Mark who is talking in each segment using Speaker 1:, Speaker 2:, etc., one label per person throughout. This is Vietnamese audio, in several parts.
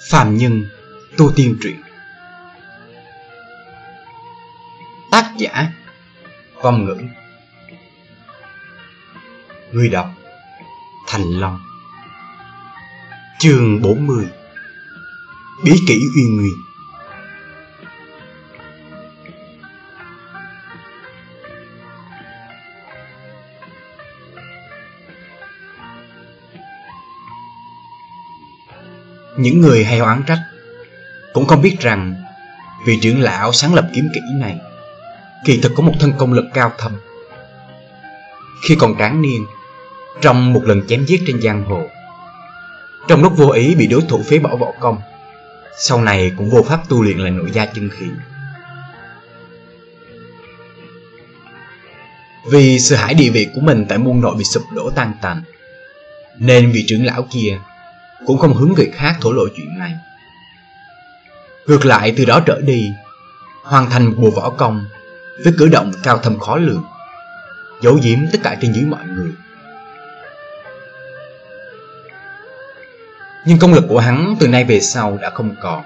Speaker 1: Phàm Nhân Tu Tiên Truyện. Tác giả Vong ngữ. Người đọc, Thành Long. Chương 40 Bí kỷ Uyên Nguyên. Những người hay oán trách Cũng không biết rằng Vị trưởng lão sáng lập kiếm kỹ này Kỳ thực có một thân công lực cao thâm. Khi còn tráng niên, Trong một lần chém giết trên giang hồ, Trong lúc vô ý bị đối thủ phế bỏ võ công, Sau này cũng vô pháp tu luyện lại nội gia chân khí. Vì sợ hãi địa vị của mình tại môn nội bị sụp đổ tan tành, Nên vị trưởng lão kia cũng không hướng người khác thổ lộ chuyện này. Ngược lại từ đó trở đi, hoàn thành một bộ võ công với cử động cao thâm khó lường, giấu giếm tất cả trên dưới mọi người. Nhưng công lực của hắn từ nay về sau đã không còn.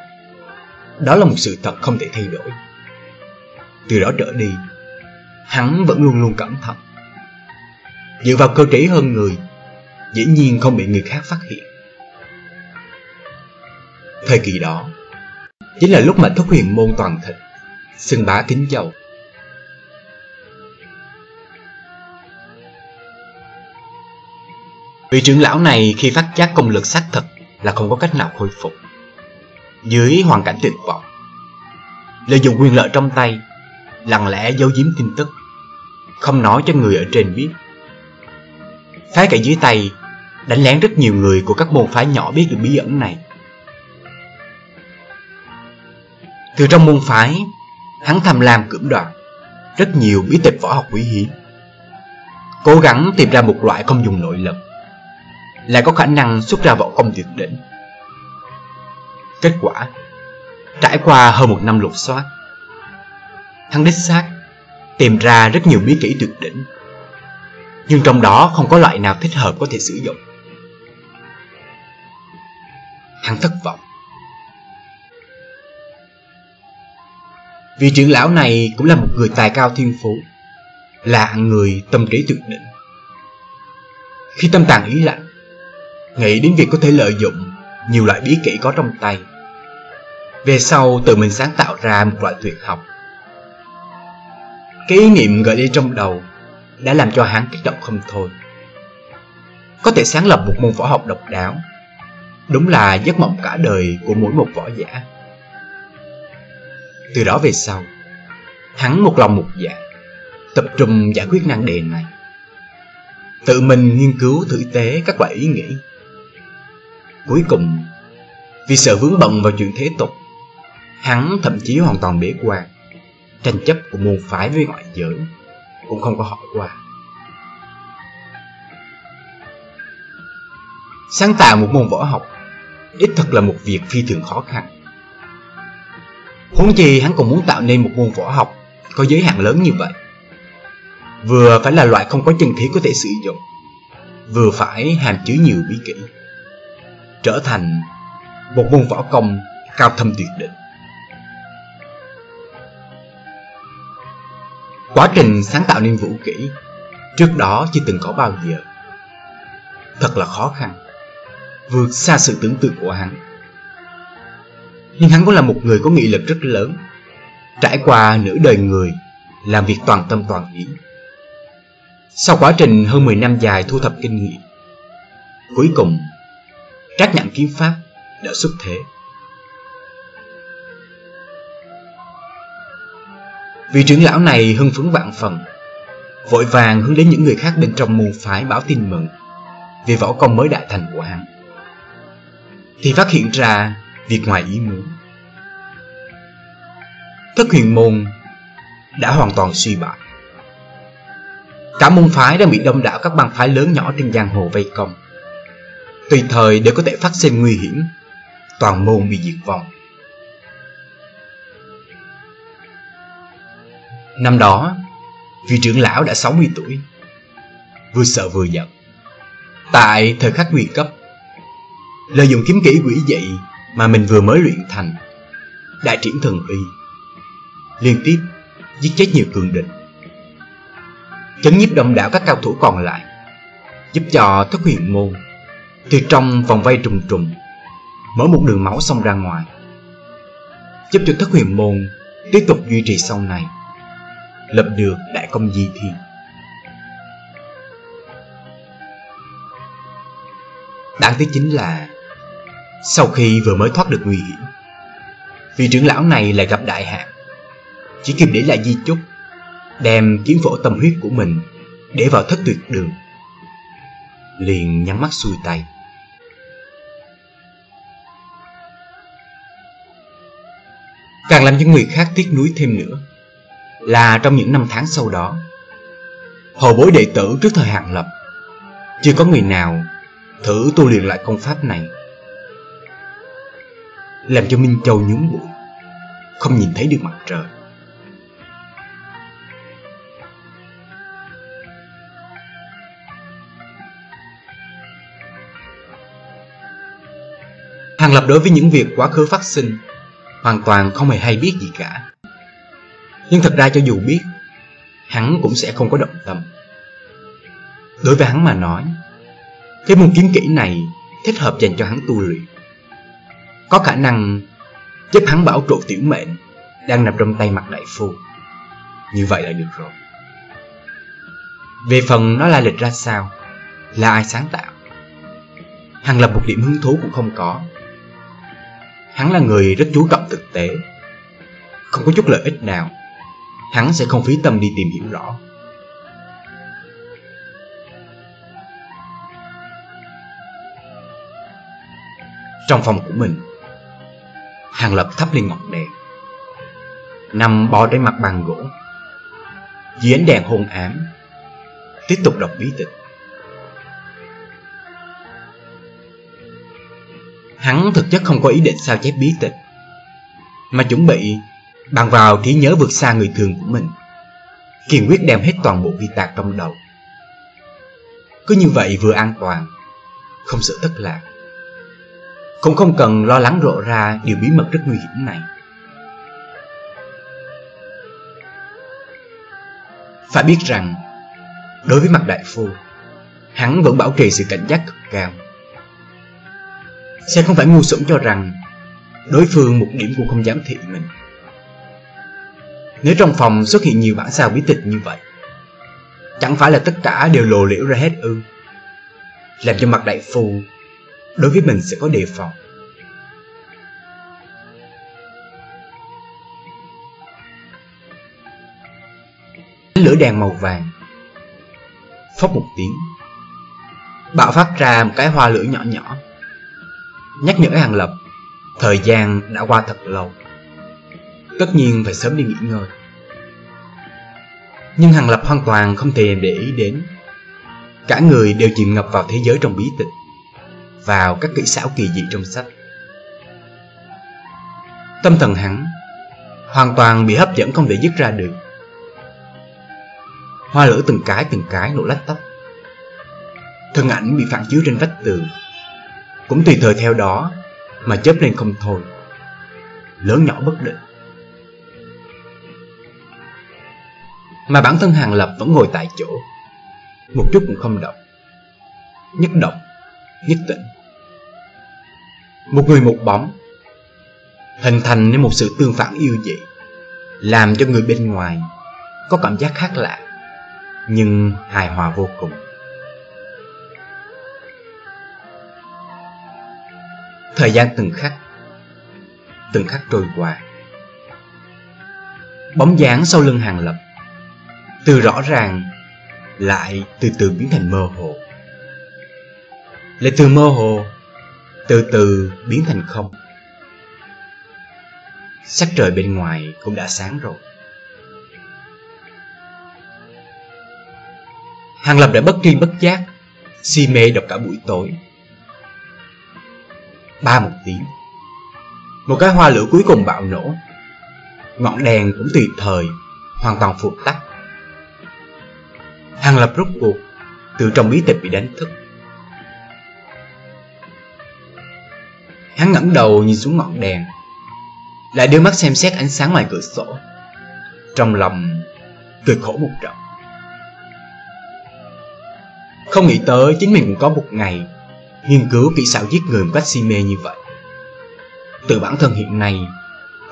Speaker 1: Đó là một sự thật không thể thay đổi. Từ đó trở đi, hắn vẫn luôn luôn cẩn thận. Dựa vào cơ trí hơn người, dĩ nhiên không bị người khác phát hiện. Thời kỳ đó. Chính là lúc mà thất huyền môn toàn thịnh, Xưng bá kính châu Vị trưởng lão này khi phát giác công lực xác thực Là không có cách nào khôi phục. Dưới hoàn cảnh tuyệt vọng, Lợi dụng quyền lợi trong tay, Lặng lẽ giấu giếm tin tức, Không nói cho người ở trên biết. Phái cả dưới tay, Đánh lén rất nhiều người của các môn phái nhỏ biết được bí ẩn này. Từ trong môn phái, hắn tham lam cưỡng đoạt rất nhiều bí tịch võ học quý hiếm. Cố gắng tìm ra một loại không dùng nội lực, lại có khả năng xuất ra võ công tuyệt đỉnh. Kết quả, trải qua hơn một năm lục soát, hắn đích xác tìm ra rất nhiều bí kỹ tuyệt đỉnh, nhưng trong đó không có loại nào thích hợp có thể sử dụng. Hắn thất vọng. Vị trưởng lão này cũng là một người tài cao thiên phú, Là người tâm trí tuyệt đỉnh. Khi tâm tàn ý lạnh Nghĩ đến việc có thể lợi dụng Nhiều loại bí kỹ có trong tay, Về sau tự mình sáng tạo ra một loại tuyệt học. Cái ý niệm gợi lên trong đầu Đã làm cho hắn kích động không thôi. Có thể sáng lập một môn võ học độc đáo, Đúng là giấc mộng cả đời của mỗi một võ giả từ đó về sau, Hắn một lòng một dạ Tập trung giải quyết năng đề này. Tự mình nghiên cứu thử tế các loại ý nghĩ. Cuối cùng, Vì sợ vướng bận vào chuyện thế tục, Hắn thậm chí hoàn toàn bế quan Tranh chấp của môn phái với ngoại giới Cũng không có hỏi qua. Sáng tạo một môn võ học Ít thật là một việc phi thường khó khăn. Huống chi hắn còn muốn tạo nên một môn võ học có giới hạn lớn như vậy. Vừa phải là loại không có chân khí có thể sử dụng, vừa phải hàm chứa nhiều bí kỹ. Trở thành một môn võ công cao thâm tuyệt đỉnh. Quá trình sáng tạo nên vũ kỹ trước đó chưa từng có bao giờ. Thật là khó khăn, vượt xa sự tưởng tượng của hắn nhưng hắn cũng là một người có nghị lực rất lớn, trải qua nửa đời người, làm việc toàn tâm toàn ý. Sau quá trình hơn 10 năm dài thu thập kinh nghiệm, cuối cùng trác nhận kiếm pháp đã xuất thế. Vị trưởng lão này hưng phấn vạn phần, vội vàng hướng đến những người khác bên trong môn phái báo tin mừng về võ công mới đại thành của hắn. Thì phát hiện ra việc ngoài ý muốn. Thất huyền môn đã hoàn toàn suy bại. Cả môn phái đã bị đông đảo các bang phái lớn nhỏ trên giang hồ vây công. Tùy thời đều có thể phát sinh nguy hiểm, toàn môn bị diệt vong. Năm đó, vị trưởng lão đã 60 tuổi, vừa sợ vừa giận. Tại thời khắc nguy cấp, lợi dụng kiếm kỹ quỷ dị mà mình vừa mới luyện thành. Đại triển thần uy liên tiếp giết chết nhiều cường địch, chấn nhiếp đông đảo các cao thủ còn lại, giúp cho thất huyền môn từ trong vòng vây trùng trùng mở một đường máu xông ra ngoài, giúp cho thất huyền môn tiếp tục duy trì sau này, lập được đại công di thiên. Đáng tiếc chính là sau khi vừa mới thoát được nguy hiểm, vị trưởng lão này lại gặp đại hạn. Chỉ kịp để lại di chúc, đem kiếm phổ tâm huyết của mình để vào thất tuyệt đường. Liền nhắm mắt xuôi tay. Càng làm những người khác tiếc nuối thêm nữa, là trong những năm tháng sau đó, hầu bối đệ tử trước thời hạn lập, chưa có người nào thử tu luyện lại công pháp này làm cho minh châu nhún bụi không nhìn thấy được mặt trời. Hàng Lập đối với những việc quá khứ phát sinh, Hoàn toàn không hề hay biết gì cả. Nhưng thật ra cho dù biết, Hắn cũng sẽ không có động tâm. Đối với hắn mà nói, Cái môn kiếm kỹ này Thích hợp dành cho hắn tu luyện. Có khả năng Giúp hắn bảo trụ tiểu mệnh Đang nằm trong tay mặt đại phu. Như vậy là được rồi. Về phần nó là lịch ra sao, Là ai sáng tạo? Hàng lập một điểm hứng thú cũng không có. Hắn là người rất chú trọng thực tế. Không có chút lợi ích nào, Hắn sẽ không phí tâm đi tìm hiểu rõ. Trong phòng của mình Hàng Lập thắp lên ngọn đèn Nằm bò trên mặt bằng gỗ, Dưới ánh đèn hôn ám, Tiếp tục đọc bí tịch. Hắn thực chất không có ý định sao chép bí tịch, Mà chuẩn bị bằng vào trí nhớ vượt xa người thường của mình, Kiên quyết đem hết toàn bộ ghi tạc trong đầu. Cứ như vậy vừa an toàn, Không sợ thất lạc. Cũng không cần lo lắng rộ ra điều bí mật rất nguy hiểm này Phải biết rằng Đối với mặt đại phu Hắn vẫn bảo trì sự cảnh giác cực cao sẽ không phải ngu xuẩn cho rằng đối phương một điểm cũng không dám thị mình. Nếu trong phòng xuất hiện nhiều bản sao bí tịch như vậy, chẳng phải là tất cả đều lộ liễu ra hết ư. Làm cho mặt đại phu đối với mình sẽ có đề phòng. Lửa đèn màu vàng Phốc một tiếng. Bạo phát ra một cái hoa lửa nhỏ nhỏ. Nhắc nhở Hàng Lập, Thời gian đã qua thật lâu. Tất nhiên phải sớm đi nghỉ ngơi. Nhưng Hàng Lập hoàn toàn không thể để ý đến. Cả người đều chìm ngập vào thế giới trong bí tịch. Vào các kỹ xảo kỳ dị trong sách. Tâm thần hắn Hoàn toàn bị hấp dẫn không thể dứt ra được. Hoa lửa từng cái từng cái nổ lách tóc. Thân ảnh bị phản chiếu trên vách tường cũng tùy thời theo đó mà chớp lên không thôi. Lớn nhỏ bất định. Mà bản thân hàng lập vẫn ngồi tại chỗ. Một chút cũng không động. Nhất động nhất tĩnh một người một bóng, hình thành nên một sự tương phản yêu dị, làm cho người bên ngoài có cảm giác khác lạ, nhưng hài hòa vô cùng. Thời gian từng khắc Từng khắc trôi qua. Bóng dáng sau lưng hàng lập, Từ rõ ràng Lại từ từ biến thành mơ hồ. Lại từ mơ hồ từ từ biến thành không. Sắc trời bên ngoài cũng đã sáng rồi. Hàng Lập đã bất tri bất giác Si mê đọc cả buổi tối. Ba một tiếng, một cái hoa lửa cuối cùng bạo nổ. Ngọn đèn cũng tùy thời, hoàn toàn phục tắt. Hàng lập rút cuộc từ trong bí tịch bị đánh thức. Hắn ngẩng đầu nhìn xuống ngọn đèn, Lại đưa mắt xem xét ánh sáng ngoài cửa sổ. Trong lòng cười khổ một trận. Không nghĩ tới chính mình cũng có một ngày Nghiên cứu kỹ xảo giết người một cách si mê như vậy. Từ bản thân hiện nay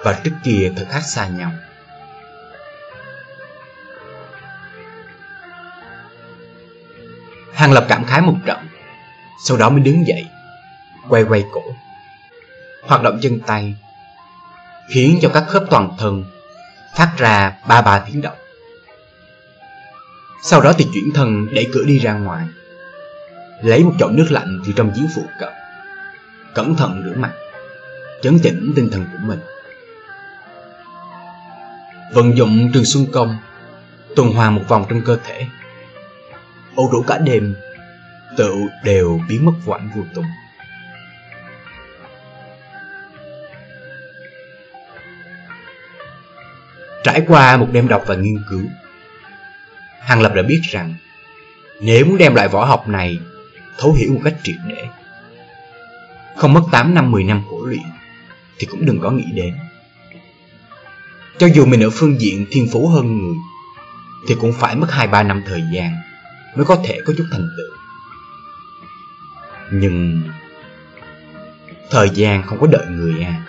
Speaker 1: Và trước kia thật khác xa nhau. Hàng Lập cảm khái một trận, Sau đó mới đứng dậy, Quay quay cổ. Hoạt động chân tay, Khiến cho các khớp toàn thân Phát ra ba ba tiếng động. Sau đó thì chuyển thân đẩy cửa đi ra ngoài, Lấy một chậu nước lạnh từ trong giếng phụ cận, Cẩn thận rửa mặt, Chấn chỉnh tinh thần của mình. Vận dụng trường xuân công, Tuần hoàn một vòng trong cơ thể âu đủ cả đêm tự đều biến mất vãnh vô tùng trải qua một đêm đọc và nghiên cứu. Hàng lập đã biết rằng, nếu muốn đem lại võ học này thấu hiểu một cách triệt để, không mất 8 năm 10 năm khổ luyện, thì cũng đừng có nghĩ đến. Cho dù mình ở phương diện thiên phú hơn người, thì cũng phải mất 2-3 năm thời gian mới có thể có chút thành tựu. Nhưng thời gian không có đợi người à.